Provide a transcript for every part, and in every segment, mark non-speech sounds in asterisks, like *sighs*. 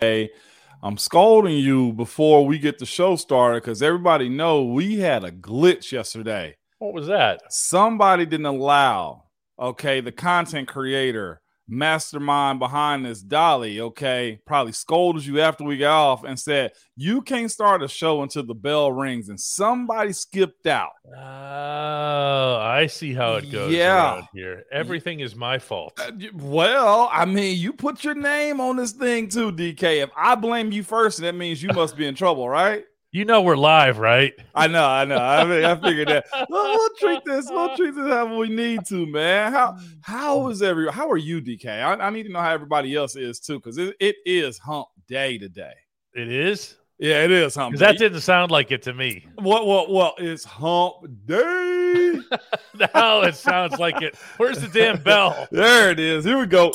Hey, I'm scolding you before we get the show started because everybody know we had a glitch yesterday. What was that? Somebody didn't allow, okay, the content creator mastermind behind this dolly okay probably scolded you after we got off and said you can't start a show until the bell rings and somebody skipped out. Oh i see how it goes yeah. here. Everything is my fault. Uh, well i mean you put your name on this thing too dk if i blame you first that means you must be in trouble right you know we're live, right? I know, I know. I mean, I figured that. *laughs* We'll, we'll, treat this. We'll treat this how we need to, man. How how mm. is every? How are you, DK? I, I need to know how everybody else is too, because it, it is Hump Day today. It is. Yeah, it is Hump. That didn't sound like it to me. What? What? What? It's Hump Day. *laughs* now it sounds like it. Where's the damn bell? *laughs* There it is. Here we go.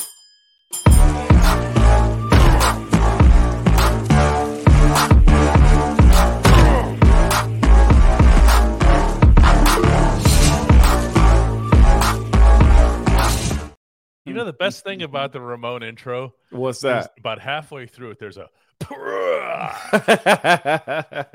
You know the best thing about the Ramon intro? What's that? About halfway through it, there's a. *laughs*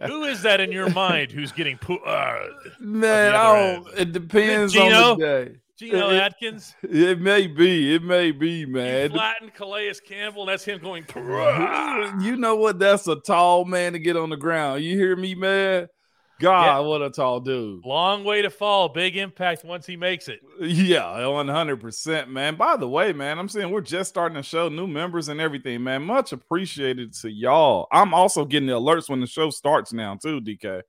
Who is that in your mind? Who's getting pu- uh, Man, oh, it depends Geno? on the day. Geno it, Atkins. It may be. It may be, man. You flatten Calais Campbell. That's him going. *laughs* You know what? That's a tall man to get on the ground. You hear me, man? God, yeah. what a tall dude. Long way to fall. Big impact once he makes it. Yeah, 100%, man. By the way, man, I'm saying we're just starting to show new members and everything, man. Much appreciated to y'all. I'm also getting the alerts when the show starts now, too, DK.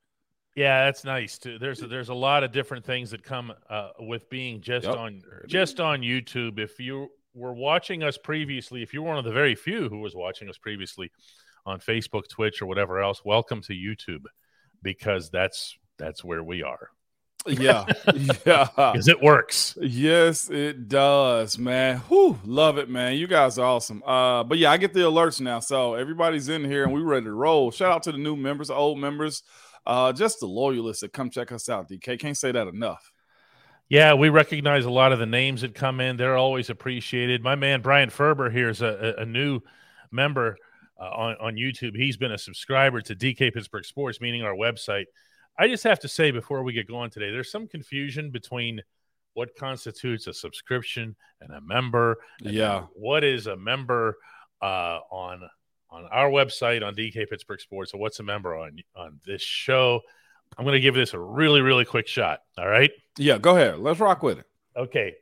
Yeah, that's nice too. There's a, there's a lot of different things that come uh, with being just yep. on just on YouTube. If you were watching us previously, if you're one of the very few who was watching us previously on Facebook, Twitch, or whatever else, welcome to YouTube because that's that's where we are. Yeah, *laughs* yeah, because it works. Yes, it does, man. Whew, love it, man. You guys are awesome. Uh, but yeah, I get the alerts now, so everybody's in here and we ready to roll. Shout out to the new members, old members, uh, just the loyalists that come check us out. DK can't say that enough. Yeah, we recognize a lot of the names that come in. They're always appreciated. My man Brian Ferber here is a, a, a new member uh, on, on YouTube. He's been a subscriber to DK Pittsburgh Sports, meaning our website. I just have to say before we get going today, there's some confusion between what constitutes a subscription and a member. And yeah. What is a member uh, on on our website on DK Pittsburgh Sports? And what's a member on on this show? I'm going to give this a really, really quick shot. All right. Yeah, go ahead. Let's rock with it. Okay.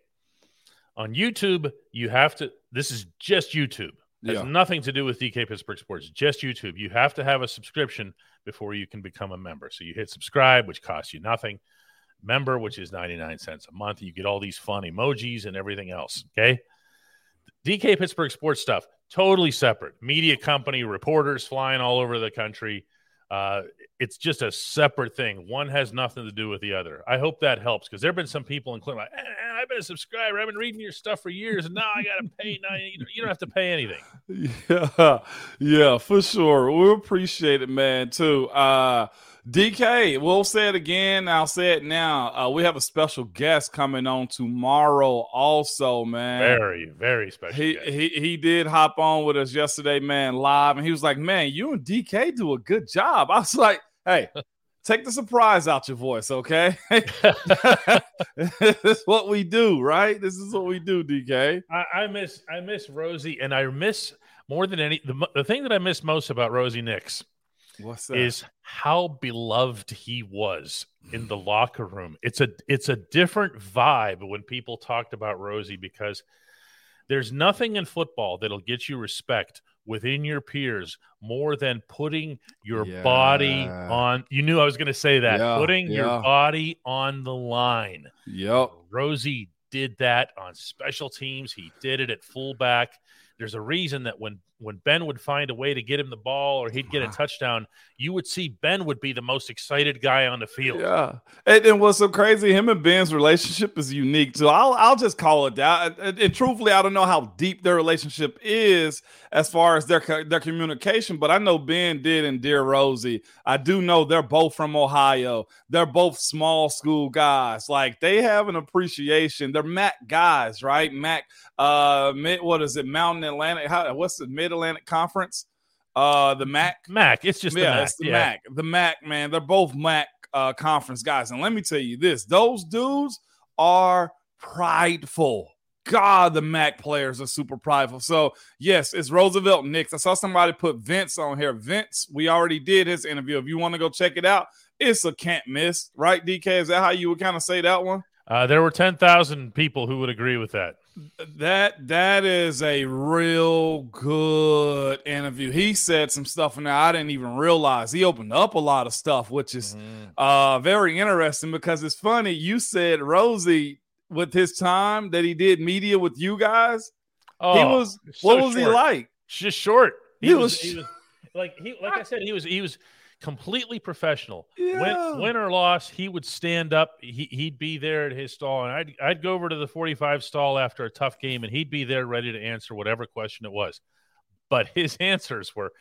On YouTube, you have to, this is just YouTube has yeah. nothing to do with DK Pittsburgh Sports, just YouTube. You have to have a subscription before you can become a member. So you hit subscribe, which costs you nothing. Member, which is 99 cents a month. You get all these fun emojis and everything else. Okay. DK Pittsburgh Sports stuff, totally separate. Media company, reporters flying all over the country. Uh, it's just a separate thing. One has nothing to do with the other. I hope that helps because there have been some people, including like, eh, I've been a subscriber. I've been reading your stuff for years, and now I got to pay. Now you don't have to pay anything. *laughs* Yeah, yeah, for sure. We appreciate it, man. Too. Uh, DK, we'll say it again. I'll say it now. Uh, we have a special guest coming on tomorrow, also, man. Very, very special. He guest. he he did hop on with us yesterday, man, live, and he was like, "Man, you and DK do a good job." I was like, "Hey." Take the surprise out your voice, okay? *laughs* this is what we do, right? This is what we do, DK. I, I, miss I miss Rosie, and I miss more than any the, the thing that I miss most about Rosie Nix What's that? Is how beloved he was in the *sighs* locker room. It's a it's a different vibe when people talked about Rosie because there's nothing in football that'll get you respect within your peers more than putting your yeah. body on you knew I was going to say that yeah, putting yeah. your body on the line. Yep. Rosie did that on special teams. He did it at fullback. There's a reason that when when Ben would find a way to get him the ball or he'd get a touchdown, you would see Ben would be the most excited guy on the field. Yeah, and, and what's so crazy, him and Ben's relationship is unique. So I'll I'll just call it that. And, and, truthfully, I don't know how deep their relationship is as far as their their communication, but I know Ben did and dear Rosie. I do know they're both from Ohio. They're both small school guys. Like they have an appreciation. They're MAC guys, right? MAC. Uh, what is it? Mountain Atlantic. How, what's the mid Mid Atlantic Conference. Uh, the MAC. Mac. It's just yeah, the Mac. it's the yeah. Mac. The Mac, man. They're both Mac uh, conference guys. And let me tell you this: those dudes are prideful. God, the Mac players are super prideful. So, yes, it's Roosevelt Nix. I saw somebody put Vince on here. Vince, we already did his interview. If you want to go check it out, it's a can't miss, right? DK, is that how you would kind of say that one? Uh, there were ten thousand people who would agree with that. That that is a real good interview. He said some stuff in there I didn't even realize. He opened up a lot of stuff, which is Mm-hmm. uh very interesting because it's funny. You said Rosie with his time that he did media with you guys. Oh, he was so what was he like? Just short. He, He was, was- he was like he like I said, he was he was completely professional. Yeah. Win, win or loss, he would stand up. He he'd be there at his stall, and I'd I'd go over to the forty five stall after a tough game, and he'd be there ready to answer whatever question it was. But *laughs* his answers were,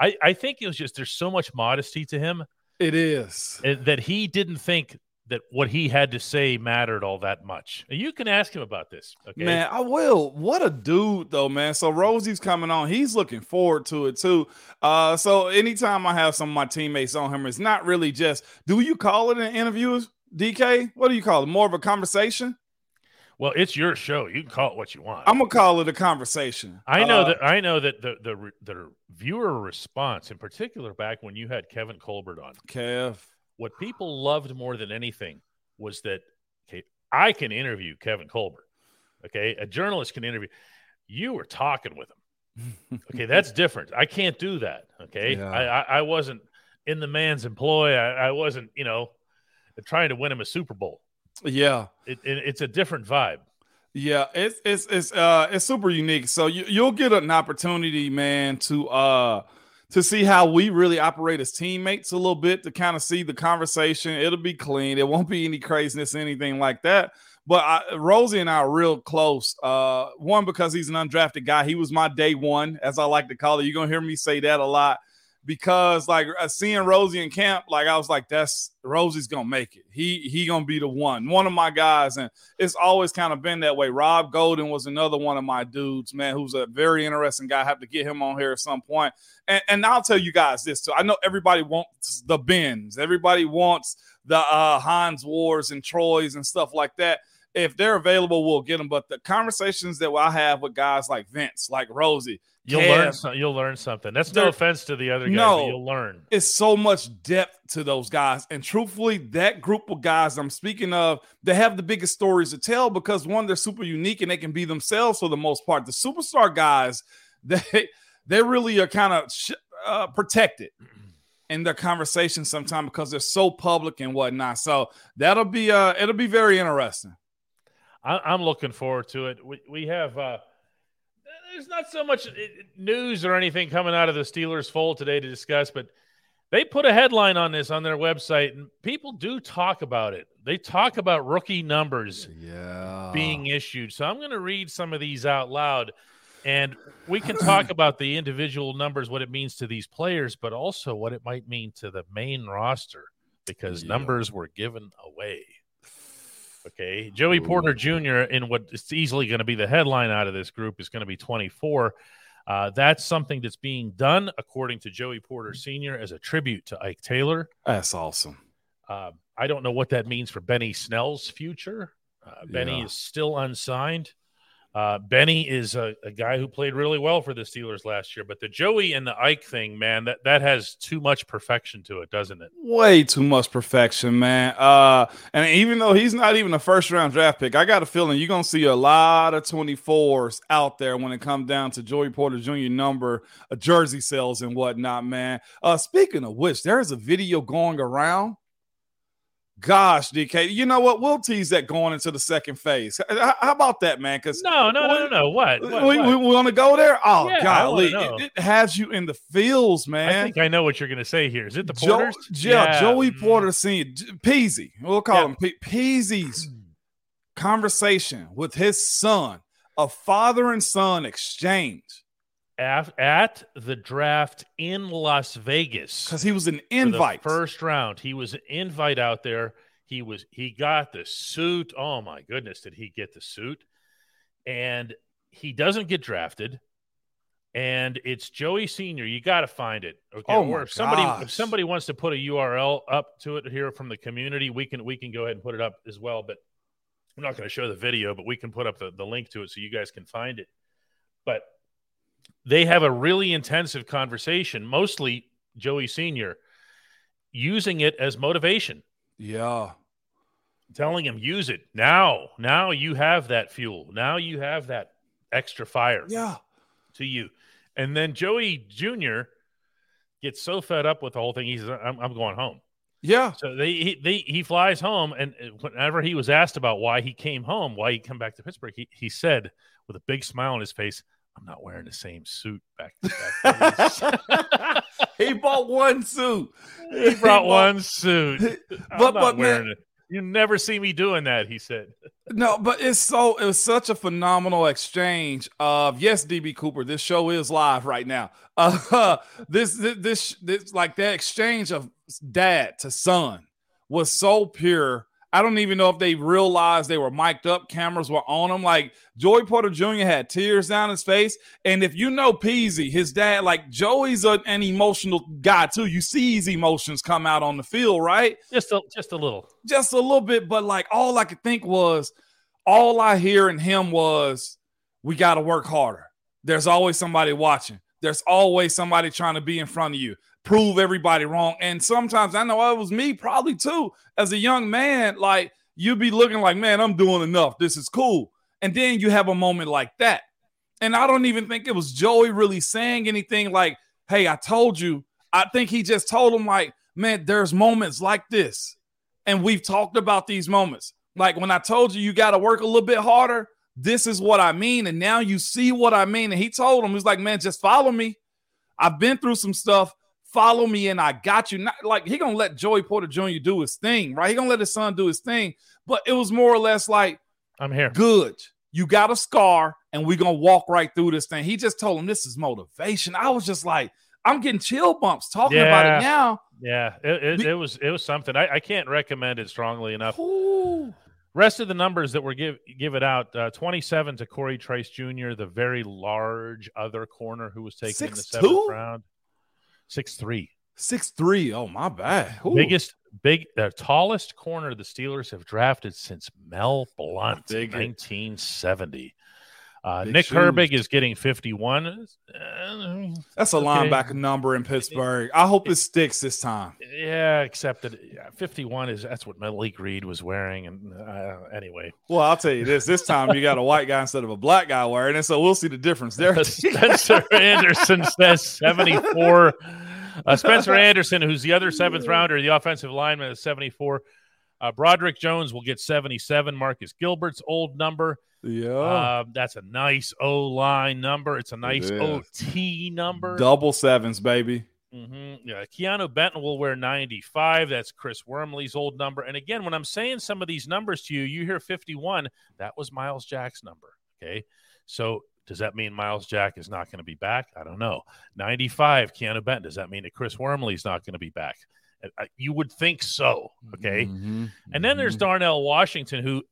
I I think it was just there's so much modesty to him It is. that he didn't think that what he had to say mattered all that much. And you can ask him about this. Okay, Man, I will. What a dude, though, man. So Rosie's coming on. He's looking forward to it too. Uh, so anytime I have some of my teammates on him, it's not really just. Do you call it an interview, DK? What do you call it? More of a conversation? well, it's your show. You can call it what you want. I'm gonna call it a conversation. I know Uh, that I know that the the the viewer response, in particular, back when you had Kevin Colbert on, Kev. What people loved more than anything was that okay, I can interview Kevin Colbert. Okay, a journalist can interview. You were talking with him. *laughs* Okay, that's different. I can't do that. Okay, Yeah. I, I I wasn't in the man's employ. I, I wasn't, you know, trying to win him a Super Bowl. Yeah. It, it, it's a different vibe. Yeah, it's it's it's uh it's super unique. So you you'll get an opportunity, man, to uh to see how we really operate as teammates a little bit to kind of see the conversation. It'll be clean. It won't be any craziness, anything like that. But I, Rosie and I are real close. Uh, one because he's an undrafted guy. He was my day one, as I like to call it. You're gonna hear me say that a lot because like uh, seeing Rosie in camp, like I was like, that's Rosie's gonna make it. He he gonna be the one, one of my guys, and it's always kind of been that way. Rob Golden was another one of my dudes, man, who's a very interesting guy. I have to get him on here at some point. And, and I'll tell you guys this too. I know everybody wants the Bens, everybody wants the uh Hines Wards and Troy's and stuff like that. If they're available, we'll get them. But the conversations that I have with guys like Vince, like Rosie, You'll Kev, learn. Some, you'll learn something. That's no offense to the other guys. No. but you'll learn. it's so much depth to those guys. And truthfully, that group of guys I'm speaking of, they have the biggest stories to tell because one, they're super unique and they can be themselves for the most part. The superstar guys, *laughs* they they really are kind of sh- uh, protected *clears throat* in their conversations sometimes because they're so public and whatnot. So that'll be uh it'll be very interesting. I, I'm looking forward to it. We, we have. Uh, there's not so much uh, news or anything coming out of the Steelers fold today to discuss, but they put a headline on this on their website, and people do talk about it. They talk about rookie numbers Yeah. being issued. So I'm going to read some of these out loud, and we can talk about the individual numbers, what it means to these players, but also what it might mean to the main roster because Yeah. numbers were given away. Okay, Joey Porter Jr. in what is easily going to be the headline out of this group is going to be 24. Uh, that's something that's being done, according to Joey Porter Sr., as a tribute to Ike Taylor. That's awesome. Uh, I don't know what that means for Benny Snell's future. Uh, Benny Yeah. is still unsigned. Uh, Benny is a, a guy who played really well for the Steelers last year, but the Joey and the Ike thing, man, that, that has too much perfection to it, doesn't it? way too much perfection, man. Uh, and even though he's not even a first round draft pick, I got a feeling you're gonna see a lot of 24s out there when it comes down to Joey Porter Jr. number, uh, jersey sales and whatnot, man. Uh, speaking of which, there's a video going around. Gosh, DK, you know what? We'll tease that going into the second phase. How about that, man? Because No, no, no, no, no. What? we, What? we, what? want to go there. Oh, Yeah, golly, it, it has you in the feels, man. I think I know what you're going to say here. Is it the Jo- Porters? yeah, Joey Mm. Porter Senior, Peezy. We'll call Yeah. him Pe- Peezy's conversation with his son, a father and son exchange, Af- at the draft in Las Vegas. because he was an invite. first round. He was an invite out there. He was he got the suit. Oh my goodness, did he get the suit? And he doesn't get drafted. and it's Joey Senior. You got to find it. Okay. Oh or if somebody gosh. if somebody wants to put a URL up to it here from the community, we can we can go ahead and put it up as well. But I'm not going to show the video, but we can put up the, the link to it so you guys can find it. But they have a really intensive conversation, mostly Joey Senior, using it as motivation Yeah. telling him use it now now you have that fuel now you have that extra fire Yeah. to you and then joey junior gets so fed up with the whole thing he says i'm, I'm going home Yeah. so they he, they he flies home and whenever he was asked about why he came home why he come back to pittsburgh he, he said with a big smile on his face i'm not wearing the same suit back to back *laughs* *laughs* he bought one suit. he brought one suit *laughs* But- but, man- it you never see me doing that he said No, but it's so it was such a phenomenal exchange of yes, DB Cooper. This show is live right now. Uh, this, this this this like that exchange of dad to son was so pure. I don't even know if they realized they were mic'd up, cameras were on them. Like Joey Porter Jr. had tears down his face, and if you know Peezy, his dad, like Joey's a, an emotional guy too. You see his emotions come out on the field, right? just a just a little just a little bit, but like all I could think was, all I hear in him was, we got to work harder. There's always somebody watching. There's always somebody trying to be in front of you, prove everybody wrong. And sometimes I know it was me, probably too, as a young man. Like you'd be looking like, man, I'm doing enough. This is cool. And then you have a moment like that. And I don't even think it was Joey really saying anything like, hey, I told you. I think he just told him, like, man, there's moments like this. And we've talked about these moments. Like when I told you you got to work a little bit harder, this is what I mean. And now you see what I mean. And he told him, he's like, man, just follow me. I've been through some stuff. Follow me, and I got you. Not like he gonna let Joey Porter Jr. do his thing, right? He gonna let his son do his thing. But it was more or less like, i'm here good. You got a scar, and we gonna walk right through this thing. He just told him this is motivation. I was just like, I'm getting chill bumps talking about it now. Yeah, it, it, it was it was something. I, I can't recommend it strongly enough. Ooh. Rest of the numbers that were give give it out: uh, twenty seven to Corey Trice Jr., the very large other corner who was taken in the 6'2"? seventh round. Six three, Six three. Oh my bad. Ooh. biggest, big, the tallest corner the Steelers have drafted since Mel Blount, Big- nineteen seventy. Uh, Nick shoes. Herbig is getting fifty one. Uh, That's a Okay. linebacker number in Pittsburgh. I hope it sticks this time. yeah, except that yeah, fifty one is that's what Malik Reed was wearing, and uh, anyway. Well, I'll tell you this: this time you got a white guy instead of a black guy wearing it, so we'll see the difference there. *laughs* Spencer Anderson says 74. Uh, Spencer *laughs* Anderson, who's the other seventh rounder, the offensive lineman, is 74. Uh, Broderick Jones will get 77. Marcus Gilbert's old number. Yeah, Uh, that's a nice O line number. It's a nice is. OT number. double sevens, baby. hmm Yeah, Keanu Benton will wear 95. That's Chris Wormley's old number. And again, when I'm saying some of these numbers to you, you hear 51. That was Myles Jack's number. Okay. So does that mean Myles Jack is not going to be back? I don't know. 95, Keanu Benton. Does that mean that Chris Wormley's not going to be back? Uh, You would think so. Okay. Mhm. And then there's Mhm. Darnell Washington, who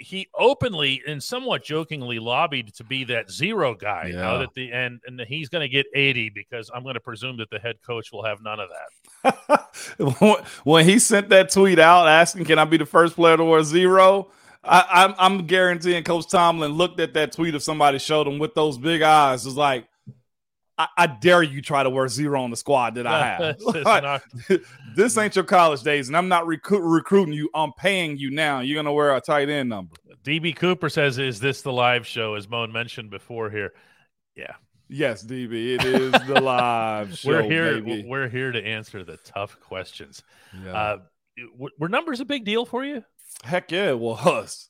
he openly and somewhat jokingly lobbied to be that zero guy. Now Yeah. that the and and he's going to get 80 because I'm going to presume that the head coach will have none of that. *laughs* when he sent that tweet out asking, "Can I be the first player to wear zero? I, I'm, I'm guaranteeing Coach Tomlin looked at that tweet if somebody showed him with those big eyes. Was like, I, I dare you try to wear zero on the squad that I *laughs* have. *laughs* Like, *laughs* this ain't your college days, and I'm not recruit, recruiting you. I'm paying you now. You're gonna wear a tight end number. DB Cooper says, "Is this the live show?" As Moan mentioned before here. Yeah, Yes, DB, it is the live show. we're here. baby. We're here to answer the tough questions. Yeah. Uh, were numbers a big deal for you? heck yeah, it was.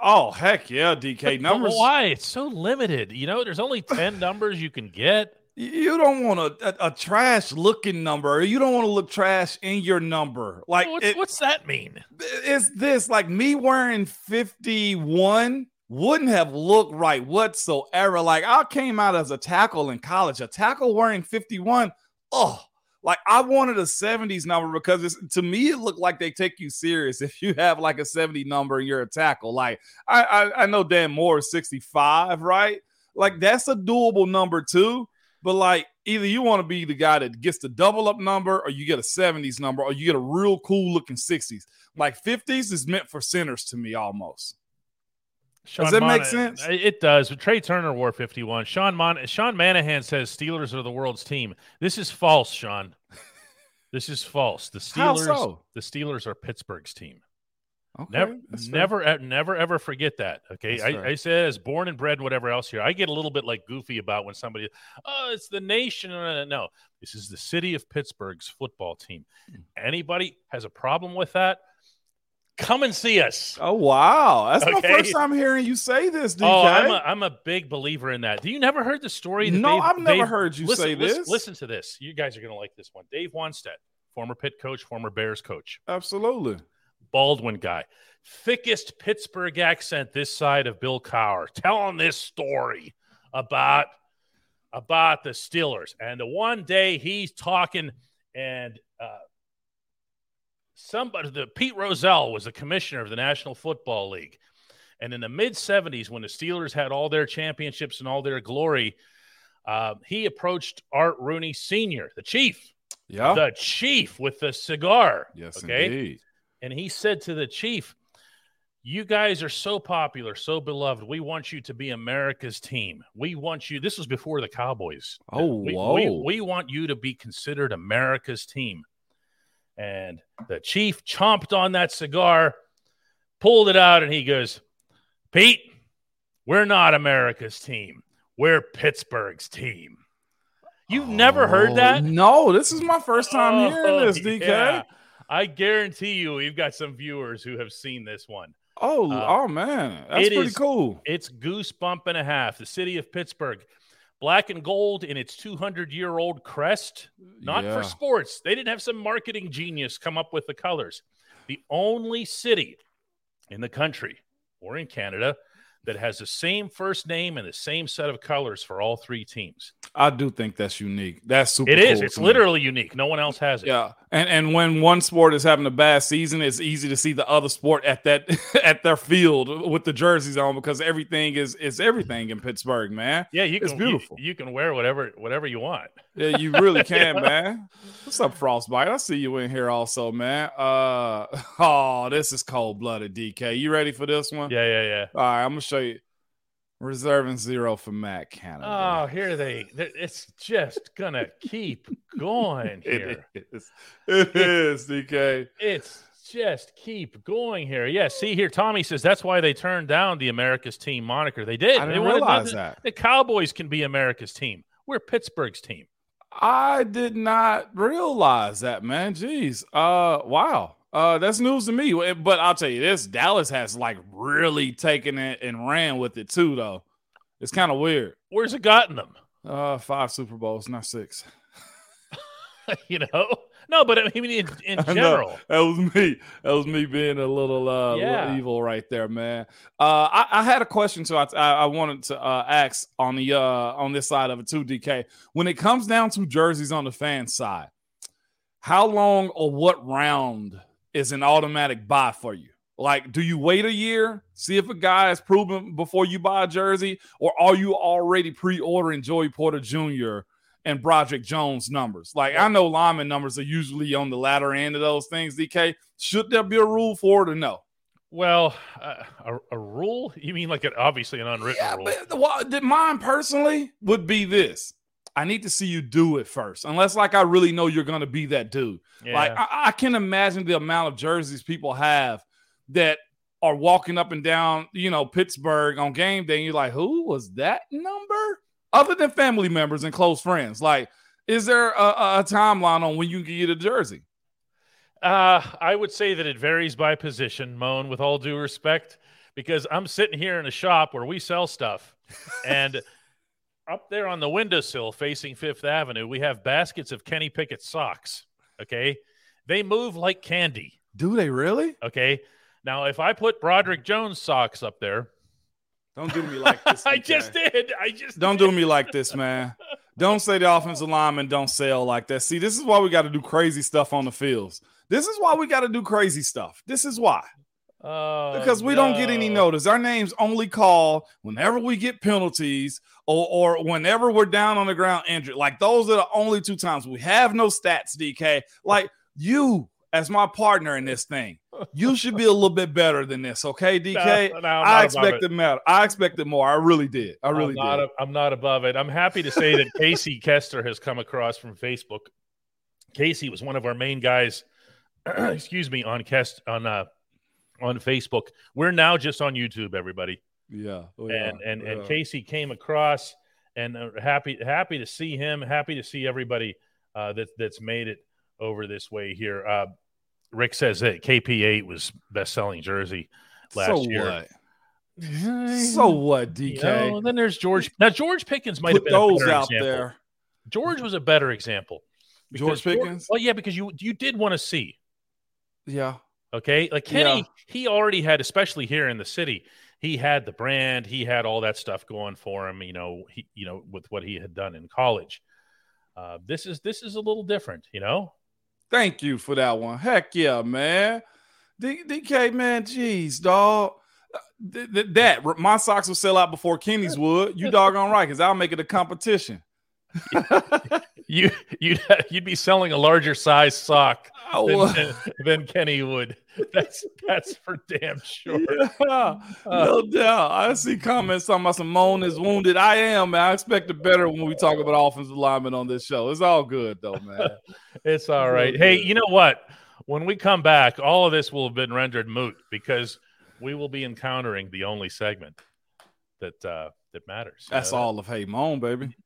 Oh heck yeah, DK But- but numbers. why? It's so limited. You know, there's only ten numbers you can get. You don't want a, a, a trash looking number. You don't want to look trash in your number. Like what's, it- what's that mean? it's this like me wearing 51 wouldn't have looked right whatsoever. Like I came out as a tackle in college, a tackle wearing 51. Oh, like I wanted a 70s number because it's, to me it looked like they take you serious if you have like a 70 number and you're a tackle. Like I I, I know Dan Moore is 65, right? like that's a doable number too. But like either you want to be the guy that gets the double up number, or you get a 70s number, or you get a real cool looking 60s. Like 50s is meant for centers to me almost. Sean does that Monahan, make sense? It does. Trai Turner wore 51. Sean Mon- Sean Manahan says Steelers are the world's team. This is false, Sean. *laughs* this is false. The How Steelers so? the Steelers are Pittsburgh's team. Okay, Never, never, never, ever forget that. Okay, I. I said as born and bred, whatever else here. I get a little bit like goofy about when somebody, oh, it's the nation. No, this is the city of Pittsburgh's football team. Hmm. Anybody has a problem with that? Come and see us. Oh wow, that's my first time hearing you say this, DK. Oh, I'm a, I'm a big believer in that. Do you never heard the story? That no, I've never heard you listen, say listen- this. Listen to this. You guys are going to like this one. Dave Wannstedt, former Pitt coach, former Bears coach. Absolutely. Baldwin guy, thickest Pittsburgh accent this side of Bill Cowher, telling this story about about the Steelers. And the one day he's talking, and uh, somebody, the Pete Rozelle was the commissioner of the National Football League, and in the mid '70s, when the Steelers had all their championships and all their glory. Uh, he approached Art Rooney Sr., the chief, Yeah. the chief with the cigar. yes, okay indeed. And he said to the chief, You guys are so popular, so beloved. We want you to be America's team. We want you. This was before the Cowboys. Oh, we, whoa. We, we want you to be considered America's team. And the chief chomped on that cigar, pulled it out, and he goes, Pete, we're not America's team. We're Pittsburgh's team. You've never heard Oh, that? No, this is my first time Oh, hearing this, *laughs* oh, DK. yeah. I guarantee you, we've got some viewers who have seen this one. Oh, Uh, oh man, that's pretty is- cool. It's goosebump and a half. The city of Pittsburgh, black and gold in its 200 year old crest, not Yeah. for sports. They didn't have some marketing genius come up with the colors. The only city in the country or in Canada that has the same first name and the same set of colors for all three teams. I do think that's unique. That's super. It is. cool It's to me. literally unique. No one else has it. Yeah, and and when one sport is having a bad season, it's easy to see the other sport at that *laughs* at their field with the jerseys on because everything is is everything in Pittsburgh, man. Yeah, you can. It's you- beautiful. You, can wear whatever whatever you want. Yeah, you really *laughs* can, man. What's up, Frostbite? I see you in here also, man. Uh *laughs* oh, this is cold blooded, DK. You ready for this one? Yeah, yeah, yeah. All right, I'm gonna show you. Reserving zero for Matt Canada. Oh, here they. It's just gonna keep going *laughs* here. it is. It is, DK. It's just keep going here. Yeah, see here, Tommy says that's why they turned down the America's team moniker. They did. I didn't wanted realize the, that. the Cowboys can be America's team. We're Pittsburgh's team. I did not realize that, man. Jeez. Uh wow. Uh that's news to me. But I'll tell you this, Dallas has like really taken it and ran with it too, though. It's kind of weird. Where's it gotten them? Uh five Super Bowls, not six. *laughs* you know? No, but I mean in, in *laughs* general. That was me. That was me being a little uh Yeah. little evil right there, man. Uh I, I had a question so I, I wanted to uh ask on the uh on this side of it too, DK. When it comes down to jerseys on the fan side, how long or what round is an automatic buy for you? Like, do you wait a year, see if a guy is proven before you buy a jersey, or are you already pre-ordering Joey Porter Jr. and Broderick Jones numbers? Like, I know lineman numbers are usually on the latter end of those things. DK, should there be a rule for it or no? Well, uh, a, a rule? You mean like an obviously an unwritten Yeah, rule? but well, mine personally would be this. I need to see you do it first, unless like I really know you're gonna be that dude. Yeah. Like I, I can imagine the amount of jerseys people have that are walking up and down, you know, Pittsburgh on game day, and you're like, who was that number? Other than family members and close friends, like, is there a, a- a timeline on when you can get a jersey? Uh, I would say that it varies by position, Moan, with all due respect, because I'm sitting here in a shop where we sell stuff. and *laughs* up there on the windowsill facing Fifth Avenue, we have baskets of Kenny Pickett socks. Okay. They move like candy. Do they really? Okay. Now, if I put Broderick Jones socks up there, Don't do me like this. *laughs* I just did. I just Don't did. do me like this, man. Don't say the offensive lineman don't sell like that. See, this is why we got to do crazy stuff on the fields. This is why we got to do crazy stuff. This is why. Oh, because we don't get any notice. Our names only call whenever we get penalties or, or whenever we're down on the ground injured. Like those are the only two times we have no stats, DK. Like you, as my partner in this thing, you should be a little bit better than this, okay, DK? No, no, I expected more. I expected more. I really did. I really I'm not, did. a- I'm not above it. I'm happy to say that *laughs* Casey Kester has come across from Facebook. Casey was one of our main guys. *clears throat* excuse me on Kest on uh on Facebook. We're now just on YouTube, everybody. yeah. Oh, and yeah, and and yeah. Casey came across, and uh, happy happy to see him. Happy to see everybody uh, that that's made it over this way here. Uh, Rick says that KP8 was best selling jersey last so year. what? *laughs* So what, You DK? know, then there's George. Now George Pickens might have Put been a those better out example. there. George was a better example. George Pickens? Well, yeah, because you you did want to see. Yeah. Okay, like Kenny, Yeah. he already had, especially here in the city, he had the brand, he had all that stuff going for him. You know, he, you know, with what he had done in college. Uh, this is this is a little different, you know. Thank you for that one. Heck yeah, man. D- DK, man, jeez, dog. Th- th- that my socks will sell out before Kenny's would. You *laughs* doggone right, because I'll make it a competition. *laughs* You you'd you'd be selling a larger size sock Oh, than, than, Kenny would. That's that's for damn sure. yeah, no doubt. I see comments talking about Simone is wounded. I am, man. I expected better when we talk about offensive linemen on this show. It's all good, though, man. *laughs* It's all right. Hey, good. you know what? When we come back, all of this will have been rendered moot because we will be encountering the only segment that uh, that matters. That's all of Hey Moan, baby.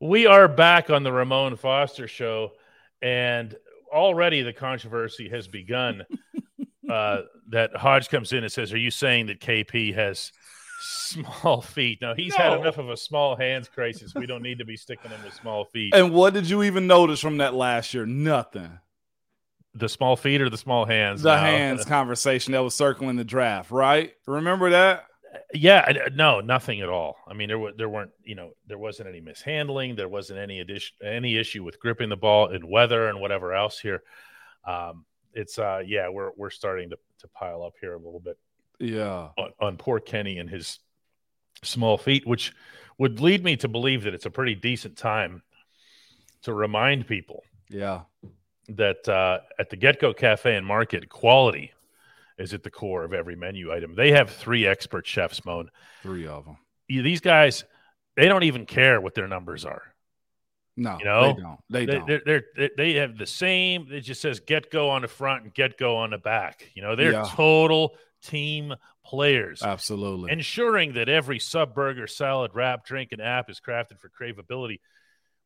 We are back on the Ramon Foster show, and already the controversy has begun. *laughs* uh, that Hodge comes in and says, "Are you saying that KP has small feet?" No, he's had enough of a small hands crisis. We don't need to be sticking him with small feet. And what did you even notice from that last year? Nothing. the small feet or the small hands? The No. hands conversation that was circling the draft, right? Remember that? Yeah, I- no, nothing at all. I mean, there were there weren't you know there wasn't any mishandling, there wasn't any addition any issue with gripping the ball in weather and whatever else here. Um, it's uh yeah, we're we're starting to to pile up here a little bit Yeah. on, on poor Kenny and his small feet, which would lead me to believe that it's a pretty decent time to remind people Yeah. that uh, at the GetGo Cafe and Market, quality is at the core of every menu item. They have three expert chefs, Moan. Three of them. These guys, they don't even care what their numbers are. No, You know? they don't. They, They, don't. they're, they're, they have the same. It just says GetGo on the front and GetGo on the back. You know, they're Yeah. total team players. Absolutely. ensuring that every sub burger, salad, wrap, drink, and app is crafted for craveability.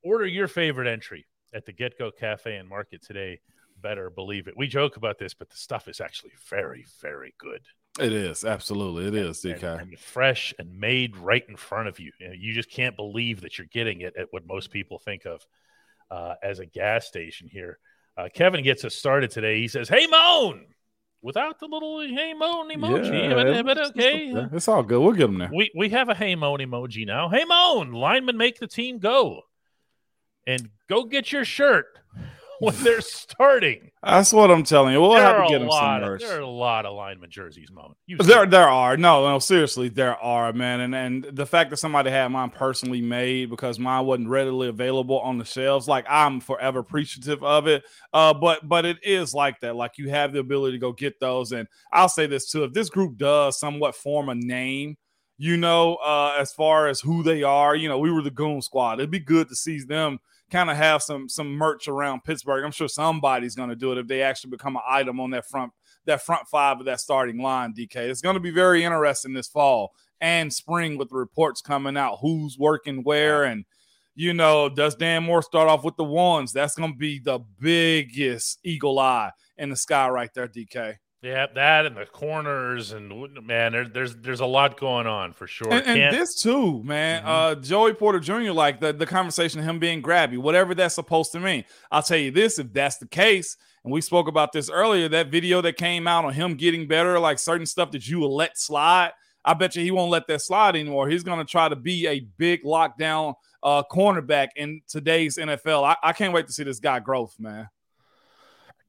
Order your favorite entry at the GetGo Cafe and Market today. Better believe it. We joke about this, but the stuff is actually very, very good. it is. Absolutely. It is, And, DK. and fresh and made right in front of you. You, just can't believe that you're getting it at what most people think of uh, as a gas station here. Uh, Kevin gets us started today. He says, Hey, Moan, without the little hey, Moan emoji. but, but it's- okay. It's, it's all good. We'll get them there. We we have a hey moan emoji now. Hey moan, linemen make the team go, and go get your shirt *laughs* when they're starting. That's what I'm telling you. We'll there have to get them some. Of, there are a lot of lineman jerseys. You There, there are no, no. Seriously, there are, man, and and the fact that somebody had mine personally made because mine wasn't readily available on the shelves, like I'm forever appreciative of it. Uh, but but it is like that. Like you have the ability to go get those, and I'll say this too: if this group does somewhat form a name, you know, uh, as far as who they are, you know, we were the Goon Squad. It'd be good to see them kind of have some some merch around Pittsburgh. I'm sure somebody's going to do it if they actually become an item on that front that front five of that starting line, DK. It's going to be very interesting this fall and spring with the reports coming out, who's working where, and You know, does Dan Moore start off with the ones? That's going to be the biggest eagle eye in the sky right there, DK. Yeah, that and the corners and man, there, there's there's a lot going on for sure. And, and this too, man. Mm-hmm. Uh, Joey Porter Jr. Like the the conversation of him being grabby, whatever that's supposed to mean. I'll tell you this: if that's the case, and we spoke about this earlier, that video that came out on him getting better, like certain stuff that you will let slide. I bet you he won't let that slide anymore. He's going to try to be a big lockdown uh, cornerback in today's NFL. I, I can't wait to see this guy growth, man.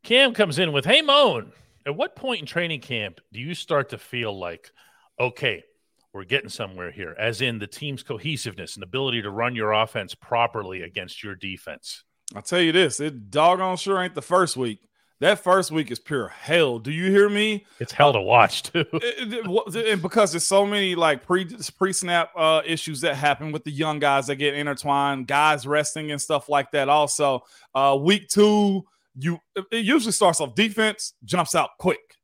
Cam comes in with, "Hey, Moan." At what point in training camp do you start to feel like, okay, we're getting somewhere here, as in the team's cohesiveness and ability to run your offense properly against your defense? I'll tell you this, it doggone sure ain't the first week. That first week is pure hell. Do you hear me? It's hell to watch too. *laughs* and because there's so many like pre pre snap uh, issues that happen with the young guys that get intertwined, guys resting and stuff like that. Also, uh, week two, you it usually starts off defense, jumps out quick.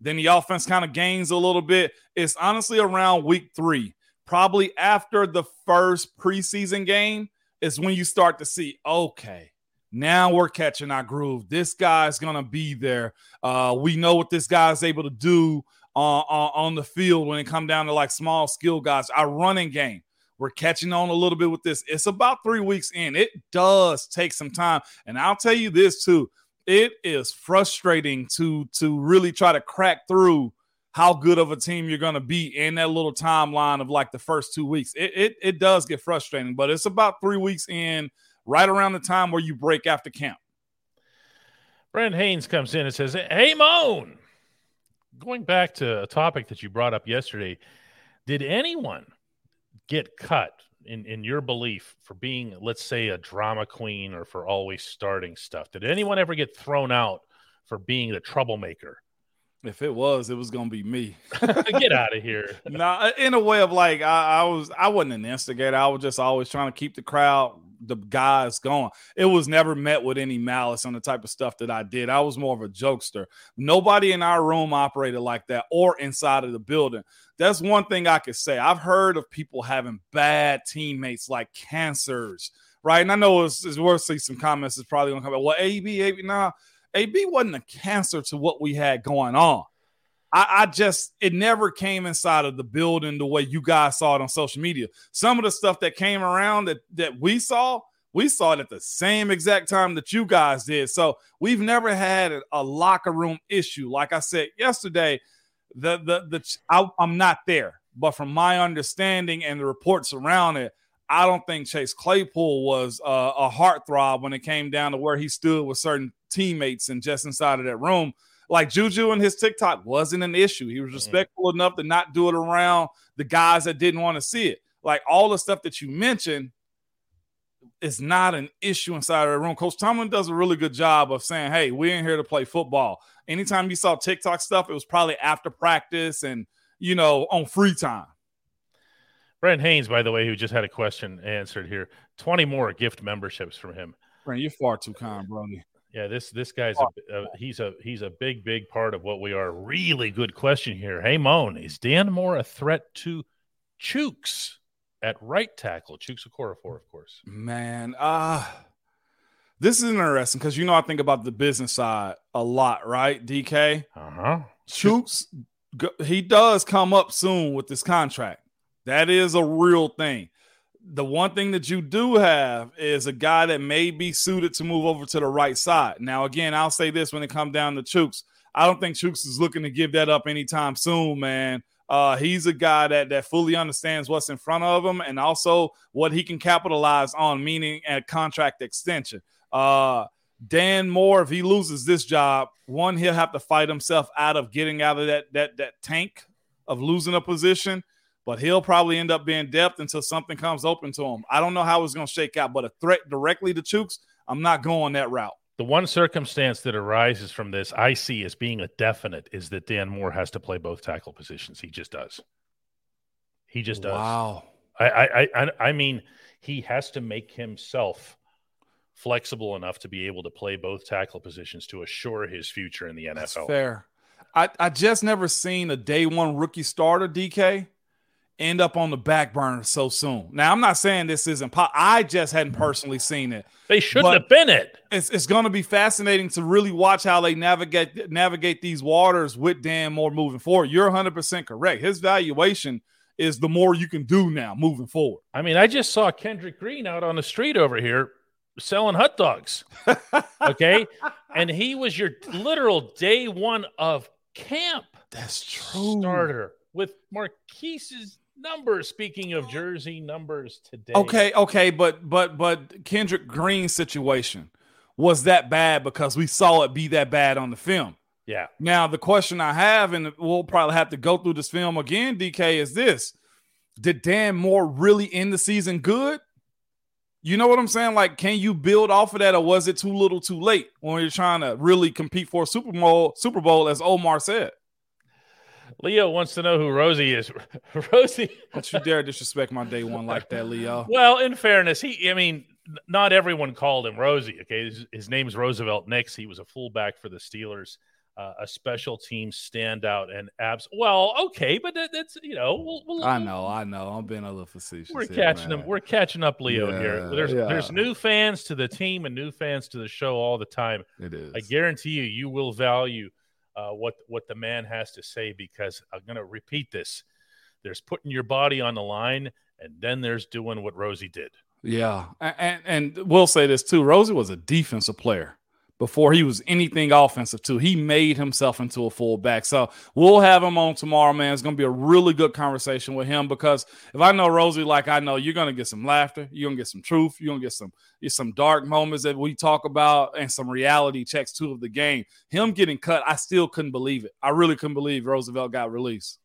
Then the offense kind of gains a little bit. It's honestly around week three, probably after the first preseason game, is when you start to see, okay, now we're catching our groove. This guy's gonna be there. Uh, we know what this guy's able to do on, on, on the field when it come down to like small skill guys. Our running game, we're catching on a little bit with this. It's about three weeks in. It does take some time. And I'll tell you this too. It is frustrating to to really try to crack through how good of a team you're going to be in that little timeline of like the first two weeks. It, it, it does get frustrating, but it's about three weeks in, right around the time where you break after camp. Brent Haynes comes in and says, Hey, Moan, going back to a topic that you brought up yesterday, did anyone get cut in, in your belief for being, let's say, a drama queen or for always starting stuff? Did anyone ever get thrown out for being the troublemaker? If it was, it was gonna be me. *laughs* Get out of here. *laughs* nah, in a way of like I, I, was I wasn't an instigator. I was just always trying to keep the crowd, the guys going. It was never met with any malice on the type of stuff that I did. I was more of a jokester. Nobody in our room operated like that or inside of the building that's one thing I could say. I've heard of people having bad teammates like cancers, right? And I know it's, it's worth seeing some comments is probably gonna come. Out, well, AB, AB, nah, AB wasn't a cancer to what we had going on. I, I, just it never came inside of the building the way you guys saw it on social media. Some of the stuff that came around that that we saw, we saw it at the same exact time that you guys did. So we've never had a, locker room issue. Like I said yesterday, the the the I, I'm not there, but from my understanding and the reports around it, I don't think Chase Claypool was a heartthrob when it came down to where he stood with certain teammates and just inside of that room. Like Juju and his TikTok wasn't an issue. He was mm-hmm. respectful mm-hmm. enough to not do it around the guys that didn't want to see it. Like all the stuff that you mentioned is not an issue inside of the room. Coach Tomlin does a really good job of saying, "Hey, we're in here to play football." anytime you saw TikTok stuff, it was probably after practice and you know on free time. Brent Haynes, by the way, who just had a question answered here, twenty more gift memberships from him. Brent, you're far too kind, Brody. Yeah, this this guy's a, a, he's a he's a big big part of what we are. Really good question here. Hey, Moan, is Dan Moore a threat to Chuks at right tackle? Chuks Okorafor, of course. Man, ah. Uh this is interesting because you know I think about the business side a lot, right? DK. Uh huh. Chuks, he does come up soon with this contract. That is a real thing. The one thing that you do have is a guy that may be suited to move over to the right side. Now, again, I'll say this when it comes down to Chuks. I don't think Chuks is looking to give that up anytime soon, man. Uh, he's a guy that that fully understands what's in front of him and also what he can capitalize on, meaning a contract extension. Uh, Dan Moore, if he loses this job, one, he'll have to fight himself out of getting out of that that that tank of losing a position, but he'll probably end up being depth until something comes open to him. I don't know how it's going to shake out, but a threat directly to Chuks, I'm not going that route. The one circumstance that arises from this, I see as being a definite, is that Dan Moore has to play both tackle positions. He just does. He just does. Wow. I I I, I mean, he has to make himself flexible enough to be able to play both tackle positions to assure his future in the NFL. That's fair. I, I just never seen a day one rookie starter, DK, end up on the back burner so soon. Now, I'm not saying this isn't pop. I just hadn't mm-hmm. personally seen it. They shouldn't have been it. It's, it's going to be fascinating to really watch how they navigate navigate these waters with Dan Moore moving forward. You're 100% correct. His valuation is the more you can do now moving forward. I mean, I just saw Kendrick Green out on the street over here selling hot dogs. *laughs* Okay. and he was your literal day one of camp. That's true. Starter with Maurkice's numbers. Speaking of jersey numbers today. Okay, okay, but but but Kendrick Green situation was that bad because we saw it be that bad on the film. Yeah. Now the question I have, and we'll probably have to go through this film again, DK, is this: Did Dan Moore really end the season good? You know what I'm saying? Like, can you build off of that, or was it too little, too late when you're trying to really compete for a Super Bowl? Super Bowl, as Omar said. Leo wants to know who Rosie is. *laughs* Rosie, don't you dare disrespect my day one like that, Leo. Well, in fairness, he, I mean, not everyone called him Rosie. Okay, his, his name's Roosevelt Nix. He was a fullback for the Steelers uh, a special team standout and abs. Well, okay, but that, that's you know. We'll, we'll, I know, I know. I'm being a little facetious. We're here, catching man. them. We're catching up, Leo. Yeah, here, there's yeah. there's new fans to the team and new fans to the show all the time. It is. I guarantee you, you will value uh, what what the man has to say because I'm going to repeat this. There's putting your body on the line, and then there's doing what Rosie did. Yeah, and, and we'll say this too. Rosie was a defensive player before he was anything offensive too. He made himself into a fullback. So we'll have him on tomorrow, man. It's gonna be a really good conversation with him because if I know Rosie like I know, you're gonna get some laughter, you're gonna get some truth, you're gonna get some some dark moments that we talk about and some reality checks too of the game. Him getting cut, I still couldn't believe it. I really couldn't believe Roosevelt got released.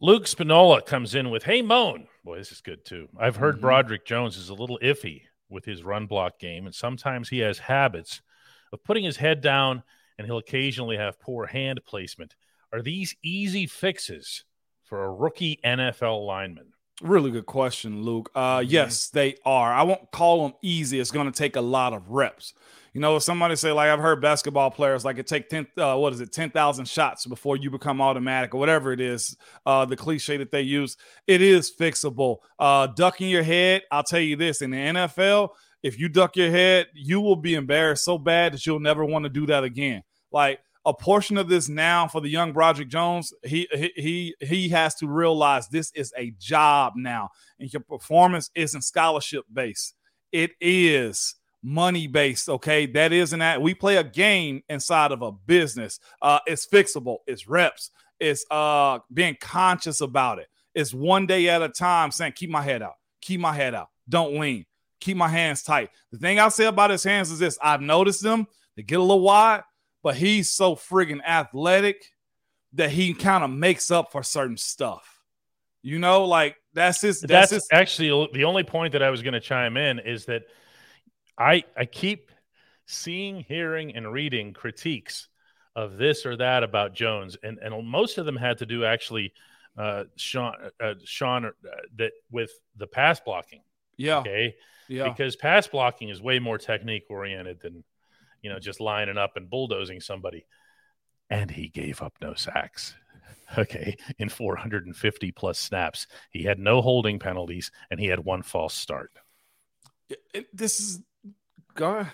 Luke Spinola comes in with, "Hey Moan, boy, this is good too. I've heard mm-hmm. Broderick Jones is a little iffy with his run block game. And sometimes he has habits of putting his head down and he'll occasionally have poor hand placement. Are these easy fixes for a rookie NFL lineman? Really good question, Luke. Uh, mm-hmm. Yes, they are. I won't call them easy. It's going to take a lot of reps. You know, somebody say like I've heard basketball players like it take ten uh, what is it ten thousand shots before you become automatic or whatever it is. Uh, the cliche that they use, it is fixable. Uh, ducking your head, I'll tell you this: in the NFL, if you duck your head, you will be embarrassed so bad that you'll never want to do that again. Like a portion of this now for the young Broderick Jones, he he he has to realize this is a job now, and your performance isn't scholarship based. It is money based. Okay, that isn't that we play a game inside of a business. Uh, it's fixable. It's reps. It's uh being conscious about it. It's one day at a time. Saying, keep my head out. Keep my head out. Don't lean. Keep my hands tight. The thing I say about his hands is this: I've noticed them. They get a little wide, but he's so friggin' athletic that he kind of makes up for certain stuff. You know, like that's his. That's, that's his, actually the only point that I was going to chime in is that I I keep seeing, hearing, and reading critiques of this or that about Jones, and and most of them had to do actually, uh, Sean, uh, Sean, uh, that with the pass blocking. Yeah. Okay. Yeah. Because pass blocking is way more technique oriented than, you know, just lining up and bulldozing somebody. And he gave up no sacks. *laughs* Okay. In 450 plus snaps, he had no holding penalties and he had one false start. This is Go.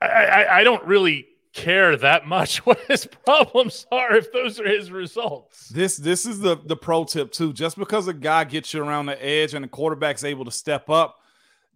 I, I, I don't really care that much *laughs* what his problems are if those are his results. This this is the the pro tip too. Just because a guy gets you around the edge and the quarterback's able to step up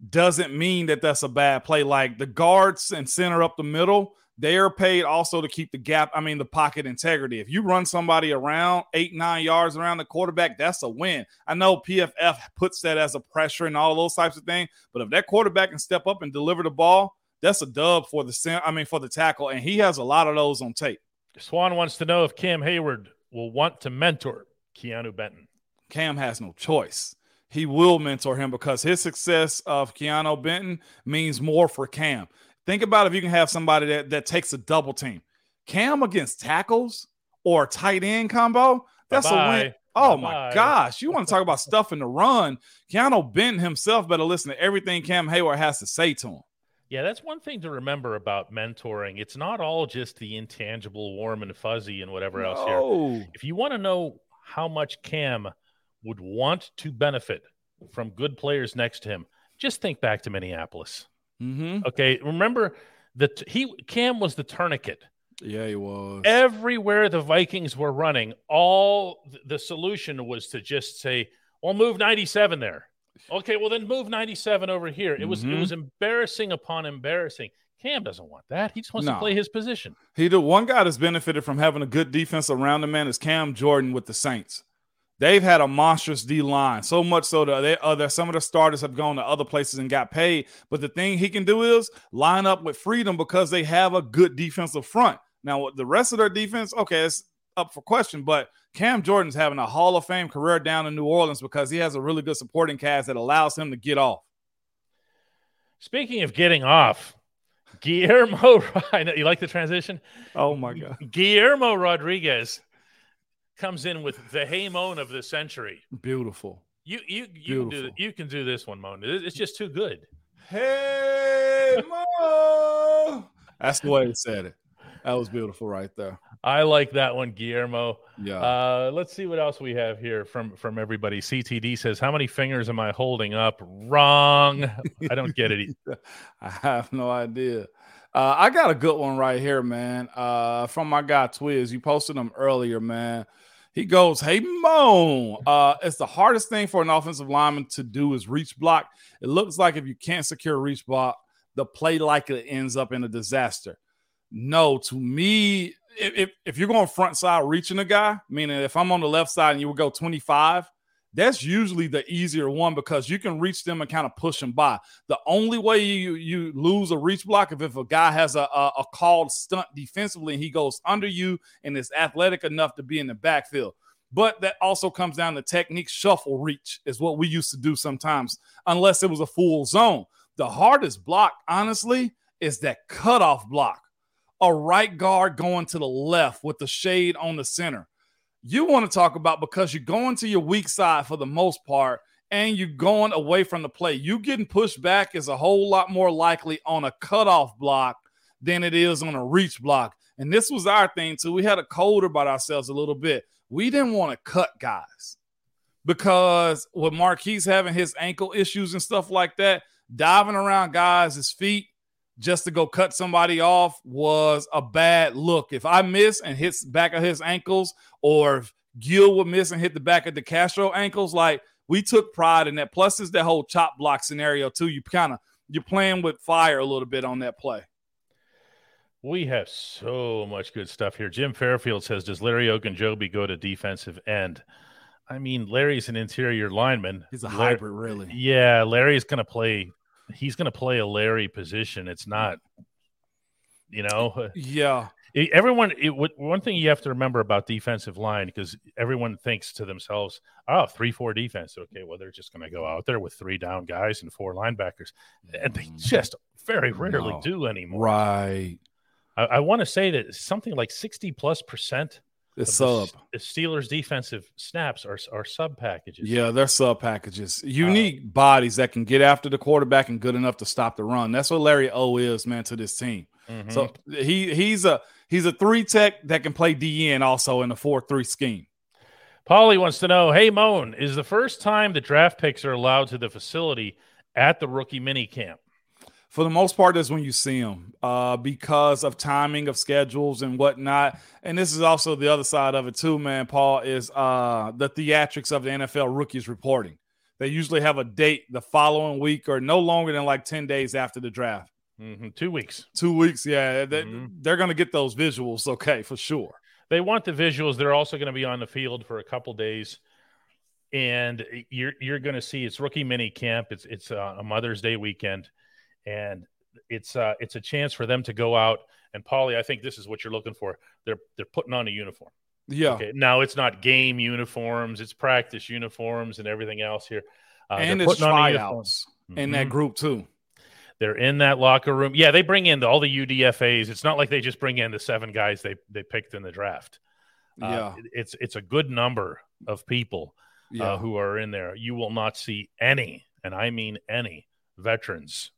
doesn't mean that that's a bad play. Like the guards and center up the middle, they are paid also to keep the gap, I mean, the pocket integrity. If you run somebody around eight, nine yards around the quarterback, that's a win. I know PFF puts that as a pressure and all those types of things, but if that quarterback can step up and deliver the ball, that's a dub for the I mean for the tackle, and he has a lot of those on tape. Swan wants to know if Cam Heyward will want to mentor Keanu Benton. Cam has no choice. He will mentor him because his success of Keanu Benton means more for Cam. Think about if you can have somebody that, that takes a double team. Cam against tackles or tight end combo, that's Bye-bye. a win. Oh Bye-bye. my gosh. You want to talk about stuff in the run. Keanu Benton himself better listen to everything Cam Heyward has to say to him. Yeah, that's one thing to remember about mentoring. It's not all just the intangible, warm and fuzzy, and whatever no. else here. If you want to know how much Cam would want to benefit from good players next to him, just think back to Minneapolis. Mm-hmm. Okay, remember that he Cam was the tourniquet. Yeah, he was. Everywhere the Vikings were running, all the solution was to just say, "Well, move 97 there." Okay, well then move 97 over here. It was Mhm. it was embarrassing upon embarrassing. Cam doesn't want that. He just wants No. to play his position. He the one guy that's benefited from having a good defense around the man is Cam Jordan with the Saints. They've had a monstrous D line, so much so that they other some of the starters have gone to other places and got paid. But the thing he can do is line up with freedom because they have a good defensive front. Now, the rest of their defense, okay, it's up for question. But Cam Jordan's having a Hall of Fame career down in New Orleans because he has a really good supporting cast that allows him to get off. Speaking of getting off, Guillermo, *laughs* I know- you like the transition? Oh my god, Guillermo Rodriguez comes in with the hey moan of the century. beautiful. You you you can do you can do this one, Moan. It's just too good. Hey, Mo. That's the way he said it. That was beautiful right there. I like that one, Guillermo. Yeah. Uh, let's see what else we have here from from everybody. CTD says, "How many fingers am I holding up?" Wrong. I don't get it. *laughs* I have no idea. Uh, I got a good one right here, man. Uh, from my guy Twiz. You posted them earlier, man. He goes, "Hey Mo, uh, it's the hardest thing for an offensive lineman to do is reach block. It looks like if you can't secure reach block, the play likely ends up in a disaster. No, to me, if, if, you're going front side reaching a guy, meaning if I'm on the left side and you would go 25, that's usually the easier one because you can reach them and kind of push them by. The only way you you lose a reach block if, if a guy has a, a, a called stunt defensively and he goes under you and is athletic enough to be in the backfield. But that also comes down to technique. Shuffle reach is what we used to do sometimes, unless it was a full zone. The hardest block, honestly, is that cutoff block. A right guard going to the left with the shade on the center you want to talk about because you're going to your weak side for the most part and you're going away from the play. You getting pushed back is a whole lot more likely on a cutoff block than it is on a reach block. And this was our thing too. We had a code about ourselves a little bit. We didn't want to cut guys because with Maurkice having his ankle issues and stuff like that, diving around guys' feet just to go cut somebody off was a bad look. If I miss and hits back of his ankles, or if Gil would miss and hit the back of DeCastro ankles, like we took pride in that. Plus, is that whole chop block scenario too. You kind of you're playing with fire a little bit on that play. We have so much good stuff here. Jim Fairfield says, "Does Larry Ogunjobi go to defensive end?" I mean, Larry's an interior lineman. He's a hybrid, really. Yeah, Larry's going to play. He's going to play a Larry position. It's not, you know, uh, Yeah, it- everyone. It, one thing you have to remember about defensive line because everyone thinks to themselves, "Oh, three four defense. Okay, well they're just going to go out there with three down guys and four linebackers, and they mm-hmm. just very rarely No. do anymore." right. I, I want to say that something like sixty plus percent It's the sub. S- Steelers defensive snaps are are sub packages. Yeah, they're sub packages. Unique bodies that can get after the quarterback and good enough to stop the run. That's what Larry O is, man, to this team. Mhm. So he he's a he's a three tech that can play DN also in a four three scheme. Paulie wants to know, hey Moan, is the first time the draft picks are allowed to the facility at the rookie mini camp? For the most part, that's when you see them uh, because of timing of schedules and whatnot. And this is also the other side of it too, man. Paul is uh, the theatrics of the NFL rookies reporting. They usually have a date the following week or no longer than like ten days after the draft. Mhm, Two weeks. Two weeks, yeah. They, Mhm. They're going to get those visuals, okay, for sure. They want the visuals. They're also going to be on the field for a couple days, and you're you're going to see it's rookie mini camp. It's it's uh, a Mother's Day weekend, and it's uh, it's a chance for them to go out. And Paulie, I think this is what you're looking for. They're they're putting on a uniform. Yeah. Okay, now it's not game uniforms; it's practice uniforms and everything else here. Uh, and it's putting on a uniform. tryouts in that Mhm. group too. They're in that locker room. Yeah, they bring in all the UDFA's. It's not like they just bring in the seven guys they they picked in the draft. Uh, Yeah. it's it's a good number of people Yeah. uh, who are in there. You will not see any, and I mean any, veterans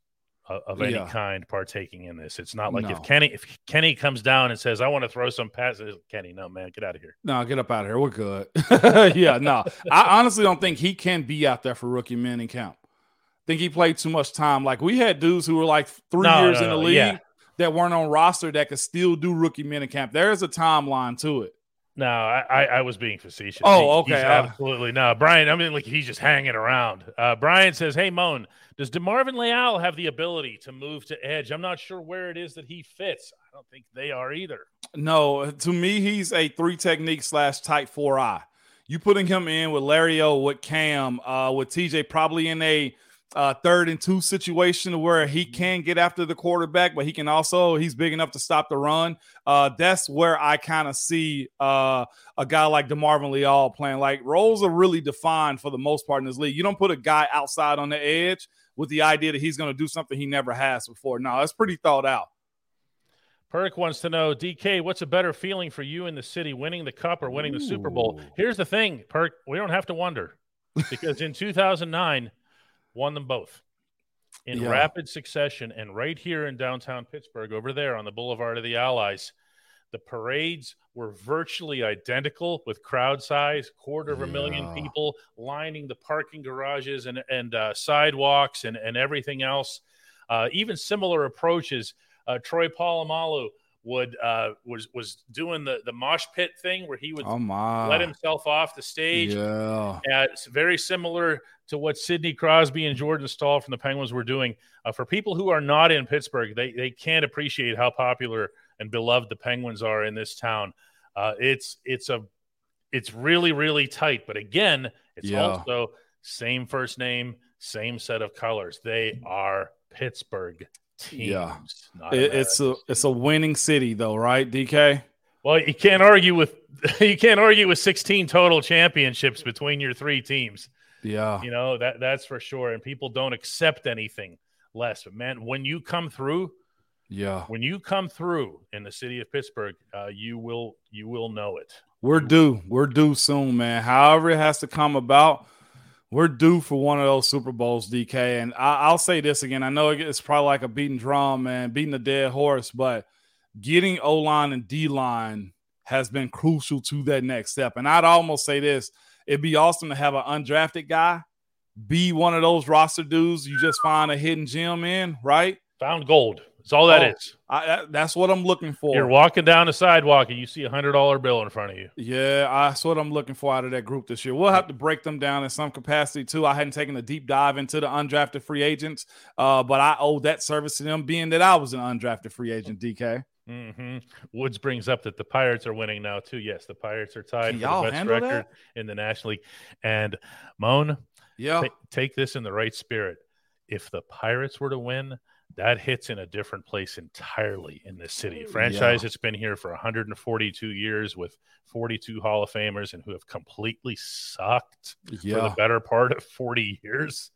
of any yeah. kind partaking in this. It's not like no. if Kenny if Kenny comes down and says, "I want to throw some passes," Kenny, no man, get out of here. No, get up out of here. We're good. *laughs* yeah, no, I honestly don't think he can be out there for rookie men in camp. I think he played too much time. Like we had dudes who were like three no, years no, in the league yeah. that weren't on roster that could still do rookie men in camp. There is a timeline to it. No, I, I was being facetious. Oh, okay. Uh, absolutely. No, Brian, I mean, like he's just hanging around. Uh, Brian says, Hey, Moan, does DeMarvin Leal have the ability to move to edge? I'm not sure where it is that he fits. I don't think they are either. No, to me, he's a three technique slash type four eye. You putting him in with Larry O, with Cam, uh, with TJ, probably in a uh, third and two situation where he can get after the quarterback, but he can also he's big enough to stop the run. Uh, that's where I kind of see uh, a guy like DeMarvin Leal playing. Like roles are really defined for the most part in this league. You don't put a guy outside on the edge with the idea that he's going to do something he never has before. No, that's pretty thought out. Perk wants to know, DK, what's a better feeling for you in the city, winning the cup or winning Ooh. the Super Bowl? Here's the thing, Perk, we don't have to wonder because in *laughs* 2009 won them both in yeah. rapid succession. And right here in downtown Pittsburgh, over there on the Boulevard of the Allies, the parades were virtually identical with crowd size, quarter of a yeah. million people lining the parking garages and, and uh, sidewalks and, and everything else. Uh, even similar approaches. Uh, Troy Polamalu would uh, was was doing the the mosh pit thing where he would oh let himself off the stage. Yeah, it's very similar to what Sidney Crosby and Jordan Staal from the Penguins were doing. Uh, for people who are not in Pittsburgh, they they can't appreciate how popular and beloved the Penguins are in this town. Uh, it's it's a it's really really tight, but again, it's yeah. also same first name, same set of colors. They are Pittsburgh teams. Yeah, it, it's a it's a winning city though, right, DK? Well, you can't argue with *laughs* you can't argue with 16 total championships between your three teams. Yeah, you know that that's for sure, and people don't accept anything less. But man, when you come through, yeah, when you come through in the city of Pittsburgh, uh, you will you will know it. We're due. We're due soon, man. However, it has to come about we're due for one of those Super Bowls, DK. And I, will say this again. I know it's probably like a beating drum, man, beating a dead horse, but getting O line and D line has been crucial to that next step. And I'd almost say this it'd be awesome to have an undrafted guy be one of those roster dudes you just find a hidden gem in, right? Found gold. That's all that oh, is. I, that's what I'm looking for. You're walking down the sidewalk and you see a hundred dollar bill in front of you. Yeah, that's what I'm looking for out of that group this year. We'll have to break them down in some capacity too. I hadn't taken a deep dive into the undrafted free agents, uh, but I owe that service to them, being that I was an undrafted free agent. DK. Mm-hmm. Woods brings up that the Pirates are winning now too. Yes, the Pirates are tied Can for the best record that? in the National League. And Moan, yeah, t- take this in the right spirit. If the Pirates were to win, that hits in a different place entirely in this city. A franchise yeah. that's been here for 142 years with 42 Hall of Famers and who have completely sucked yeah. for the better part of 40 years.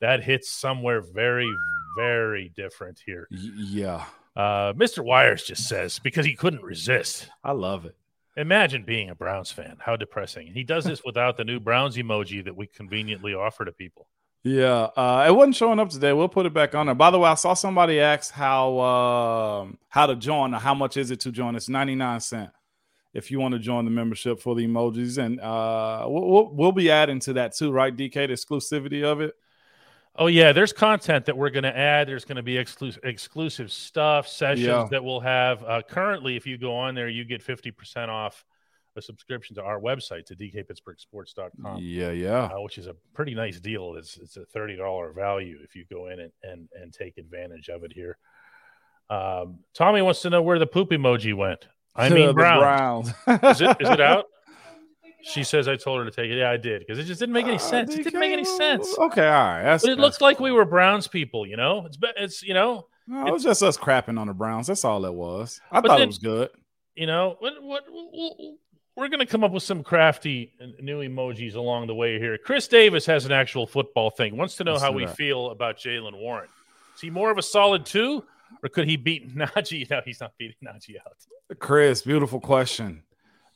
That hits somewhere very, very different here. yeah. Uh, Mr. Wires just says because he couldn't resist. I love it. Imagine being a Browns fan. How depressing. He does this without the new Browns emoji that we conveniently offer to people. Yeah, uh, it wasn't showing up today. We'll put it back on there. By the way, I saw somebody ask how uh, how to join. How much is it to join? It's ninety nine cent if you want to join the membership for the emojis, and uh, we'll, we'll be adding to that too, right? DK, the exclusivity of it. Oh yeah, there's content that we're going to add. There's going to be exclusive exclusive stuff, sessions yeah. that we'll have. Uh, currently, if you go on there, you get fifty percent off a subscription to our website to dkpittsburghsports.com. Yeah, yeah. Uh, which is a pretty nice deal. It's it's a thirty dollar value if you go in and, and and take advantage of it here. Um, Tommy wants to know where the poop emoji went. I *laughs* mean, brown. is it is it out? *laughs* She says I told her to take it. Yeah, I did because it just didn't make any uh, sense. Uh, it didn't make any sense. Okay, all right. That's, but it looks like we were Browns people. You know, it's it's you know. No, it was just us crapping on the Browns. That's all it was. I thought then, it was good. You know, what, what, we're going to come up with some crafty new emojis along the way here. Chris Davis has an actual football thing. Wants to know Let's how we that. feel about Jaylen Warren. Is he more of a solid two, or could he beat *laughs* Najee? No, he's not beating Najee out. Chris, beautiful question.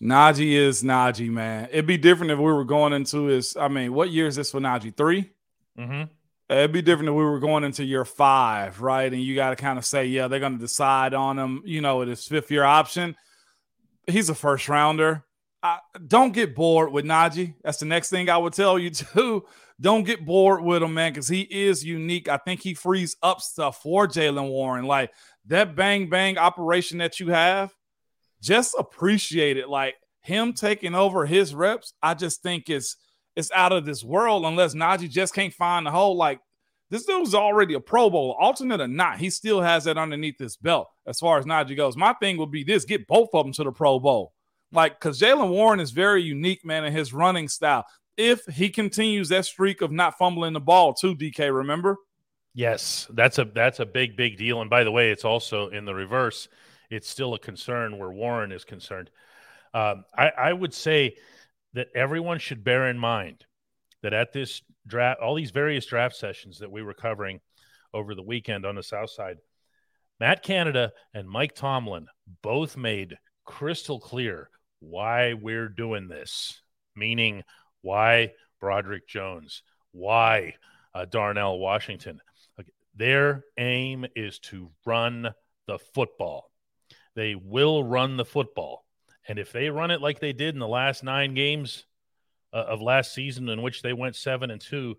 Najee is Najee, man. It'd be different if we were going into his. I mean, what year is this for Najee? 3 mm-hmm. It'd be different if we were going into year five, right? And you got to kind of say, yeah, they're going to decide on him, you know, at his fifth year option. He's a first rounder. I, don't get bored with Najee. That's the next thing I would tell you *laughs* too. Don't get bored with him, man, because he is unique. I think he frees up stuff for Jaylen Warren. Like that bang bang operation that you have, just appreciate it. Like him taking over his reps, I just think it's it's out of this world unless Najee just can't find the hole. Like this dude's already a Pro Bowl, alternate or not. He still has that underneath his belt as far as Najee goes. My thing would be this: get both of them to the Pro Bowl. Like, because Jaylen Warren is very unique, man, in his running style. If he continues that streak of not fumbling the ball, too, DK, remember? Yes, that's a that's a big big deal. And by the way, it's also in the reverse. It's still a concern where Warren is concerned. Um, I, I would say that everyone should bear in mind that at this draft, all these various draft sessions that we were covering over the weekend on the South Side, Matt Canada and Mike Tomlin both made crystal clear why we're doing this, meaning why Broderick Jones, why uh, Darnell Washington. Their aim is to run the football. They will run the football. And if they run it like they did in the last nine games uh, of last season, in which they went seven and two,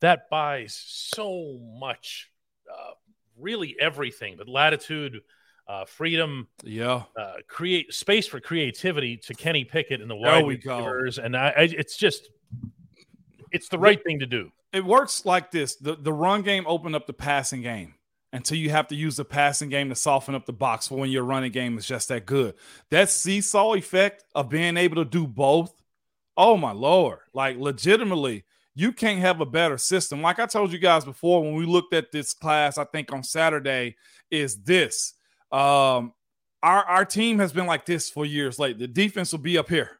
that buys so much, uh, really everything, but latitude, uh, freedom, yeah, uh, create space for creativity to Kenny Pickett and the wide receivers, and I, I, it's just it's the right thing to do. It works like this: the the run game opened up the passing game until you have to use the passing game to soften up the box for when your running game is just that good. That seesaw effect of being able to do both. Oh my lord! Like legitimately, you can't have a better system. Like I told you guys before when we looked at this class, I think on Saturday is this. Um, our our team has been like this for years. Like the defense will be up here,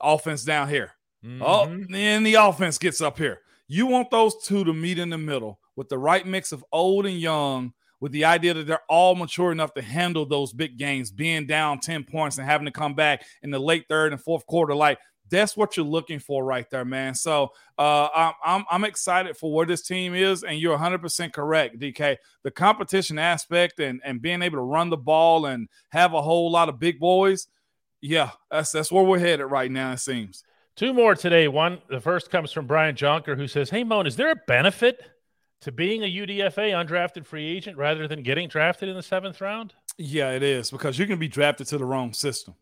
offense down here. Mm-hmm. Oh, then the offense gets up here. You want those two to meet in the middle with the right mix of old and young, with the idea that they're all mature enough to handle those big games, being down 10 points and having to come back in the late third and fourth quarter. Like, that's what you're looking for right there, man. So uh, I'm, I'm, I'm excited for where this team is, and you're 100% correct, DK. The competition aspect and and being able to run the ball and have a whole lot of big boys, yeah, that's that's where we're headed right now. It seems. Two more today. One, the first comes from Brian Jonker, who says, "Hey, Moan, is there a benefit to being a UDFA undrafted free agent rather than getting drafted in the seventh round? Yeah, it is because you can be drafted to the wrong system.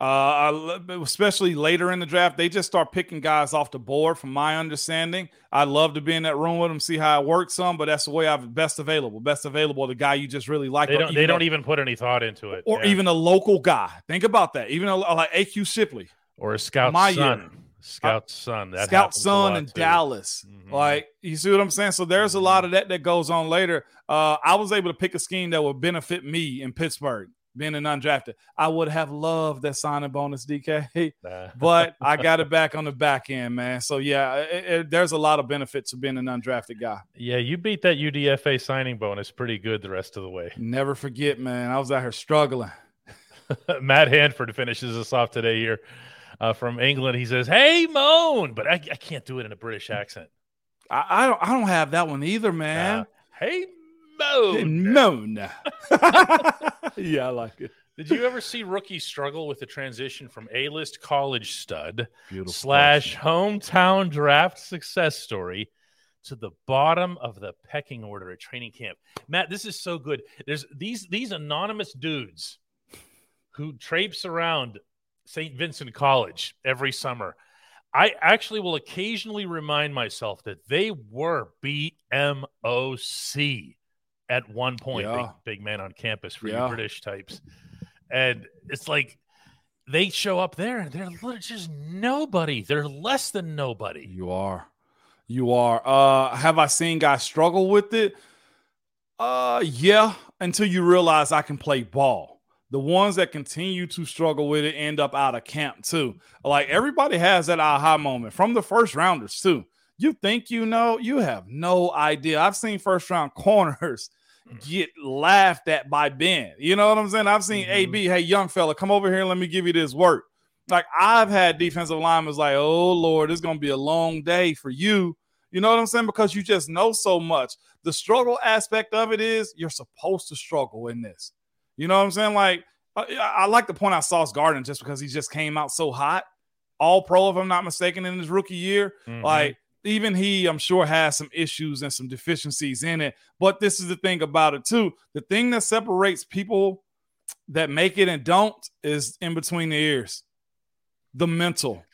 Uh, especially later in the draft, they just start picking guys off the board. From my understanding, I'd love to be in that room with them, see how it works. Some, but that's the way I've best available. Best available, the guy you just really like. They don't. They don't even put any thought into it, or yeah. even a local guy. Think about that. Even a, like AQ Shipley or a scout my son. Year. Scout's son. That Scout's son in too. Dallas. Mm-hmm. Like, you see what I'm saying? So there's a lot of that that goes on later. Uh, I was able to pick a scheme that would benefit me in Pittsburgh, being an undrafted. I would have loved that signing bonus, DK, *laughs* *laughs* but I got it back on the back end, man. So yeah, it, it, there's a lot of benefits of being an undrafted guy. Yeah, you beat that UDFA signing bonus pretty good the rest of the way. Never forget, man. I was out here struggling. *laughs* Matt Hanford finishes us off today here uh, from England. He says, "Hey, Moan," but I, I can't do it in a British accent. I, I don't. I don't have that one either, man. Uh, hey, Moan. Moan. *laughs* yeah, I like it. Did you ever see rookies struggle with the transition from A-list college stud Beautiful slash hometown draft success story to the bottom of the pecking order at training camp? Matt, this is so good. There's these these anonymous dudes who traipse around St. Vincent College every summer. I actually will occasionally remind myself that they were BMOC at one point, yeah. big, big, man on campus for yeah. you British types. And it's like they show up there and they're just nobody. They're less than nobody. You are. You are. Uh have I seen guys struggle with it? Uh yeah, until you realize I can play ball the ones that continue to struggle with it end up out of camp too. Like everybody has that aha moment from the first rounders too. You think you know, you have no idea. I've seen first round *laughs* corners get laughed at by Ben. You know what I'm saying? I've seen mm-hmm. AB, hey, young fella, come over here and let me give you this work. Like I've had defensive linemen like, oh Lord, it's gonna be a long day for you. You know what I'm saying? Because you just know so much. The struggle aspect of it is you're supposed to struggle in this. You know what I'm saying? Like, I, I like to point out Sauce Gardner just because he just came out so hot. All pro, if I'm not mistaken, in his rookie year. Mm-hmm. Like, even he, I'm sure, has some issues and some deficiencies in it. But this is the thing about it, too. The thing that separates people that make it and don't is in between the ears the mental.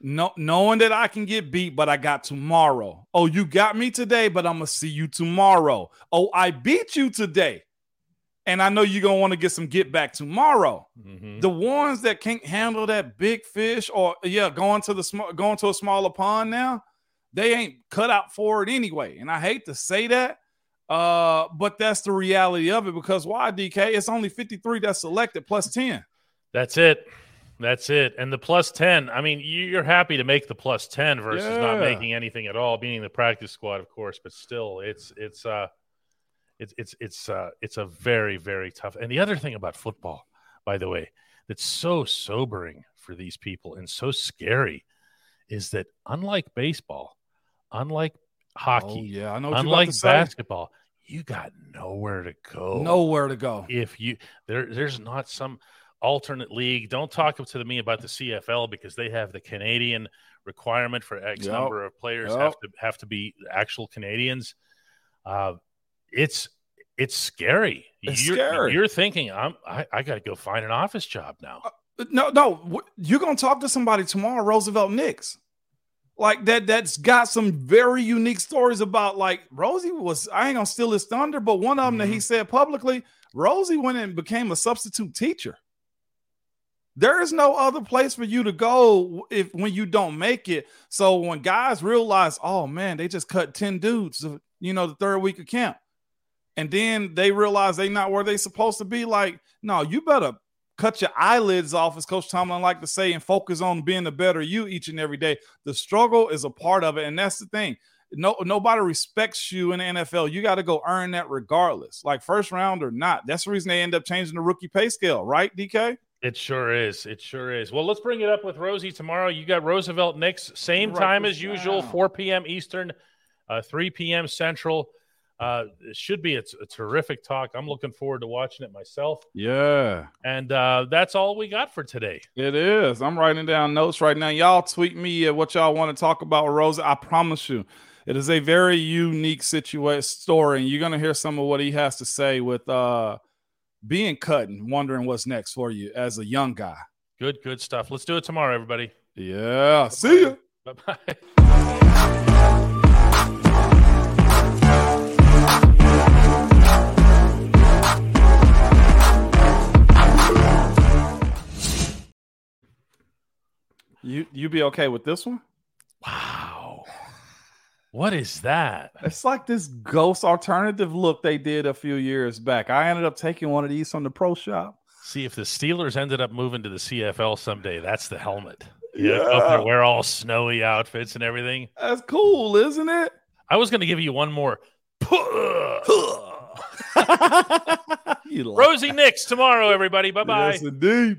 No, knowing that I can get beat, but I got tomorrow. Oh, you got me today, but I'm gonna see you tomorrow. Oh, I beat you today, and I know you're gonna want to get some get back tomorrow. Mm-hmm. The ones that can't handle that big fish, or yeah, going to the small, going to a smaller pond now, they ain't cut out for it anyway. And I hate to say that, uh, but that's the reality of it because why DK? It's only 53 that's selected plus 10. That's it. That's it. And the plus 10, I mean, you're happy to make the plus 10 versus yeah. not making anything at all, being the practice squad, of course, but still it's it's uh it's it's it's uh it's a very, very tough. And the other thing about football, by the way, that's so sobering for these people and so scary is that unlike baseball, unlike hockey, oh, yeah, I know unlike basketball, you got nowhere to go. Nowhere to go. If you there there's not some alternate league. Don't talk to me about the CFL because they have the Canadian requirement for X yep. number of players yep. have to have to be actual Canadians. Uh, it's it's scary. It's you're, scary. You're thinking, I'm I, I got to go find an office job now. Uh, no, no, you're gonna talk to somebody tomorrow, Roosevelt Nix. Like that, that's got some very unique stories about like Rosie was. I ain't gonna steal his thunder, but one of them mm-hmm. that he mm-hmm. said publicly, Rosie went and became a substitute teacher. There is no other place for you to go if when you don't make it. So when guys realize, oh man, they just cut 10 dudes, you know, the third week of camp. And then they realize they not where they supposed to be. Like, no, you better cut your eyelids off, as Coach Tomlin like to say, and focus on being the better you each and every day. The struggle is a part of it, and that's the thing. No, nobody respects you in the NFL. You got to go earn that regardless, like first round or not. That's the reason they end up changing the rookie pay scale, right, DK? It sure is. It sure is. Well, let's bring it up with Rosie tomorrow. You got Roosevelt Nix, same right time as usual, 4 p.m. Eastern, uh, 3 p.m. Central. Uh, it should be a, a, terrific talk. I'm looking forward to watching it myself. Yeah. And uh, that's all we got for today. It is. I'm writing down notes right now. Y'all tweet me what y'all want to talk about Rosa. I promise you, it is a very unique situation story, and you're gonna hear some of what he has to say with uh being cut and wondering what's next for you as a young guy. Good, good stuff. Let's do it tomorrow, everybody. Yeah. Bye-bye. See you. Bye bye. You you be okay with this one? Wow. What is that? It's like this ghost alternative look they did a few years back. I ended up taking one of these from the pro shop. See if the Steelers ended up moving to the CFL someday. That's the helmet. Yeah, up there, wear all snowy outfits and everything. That's cool, isn't it? I was going to give you one more. *laughs* Rosie Nix tomorrow, everybody. Bye bye. Yes, indeed.